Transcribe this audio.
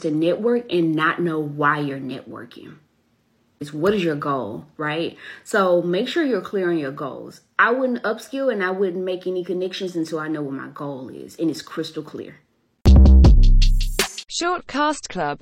to network and not know why you're networking. Is what is your goal, right? So make sure you're clear on your goals. I wouldn't upskill and I wouldn't make any connections until I know what my goal is and it's crystal clear. Shortcast Club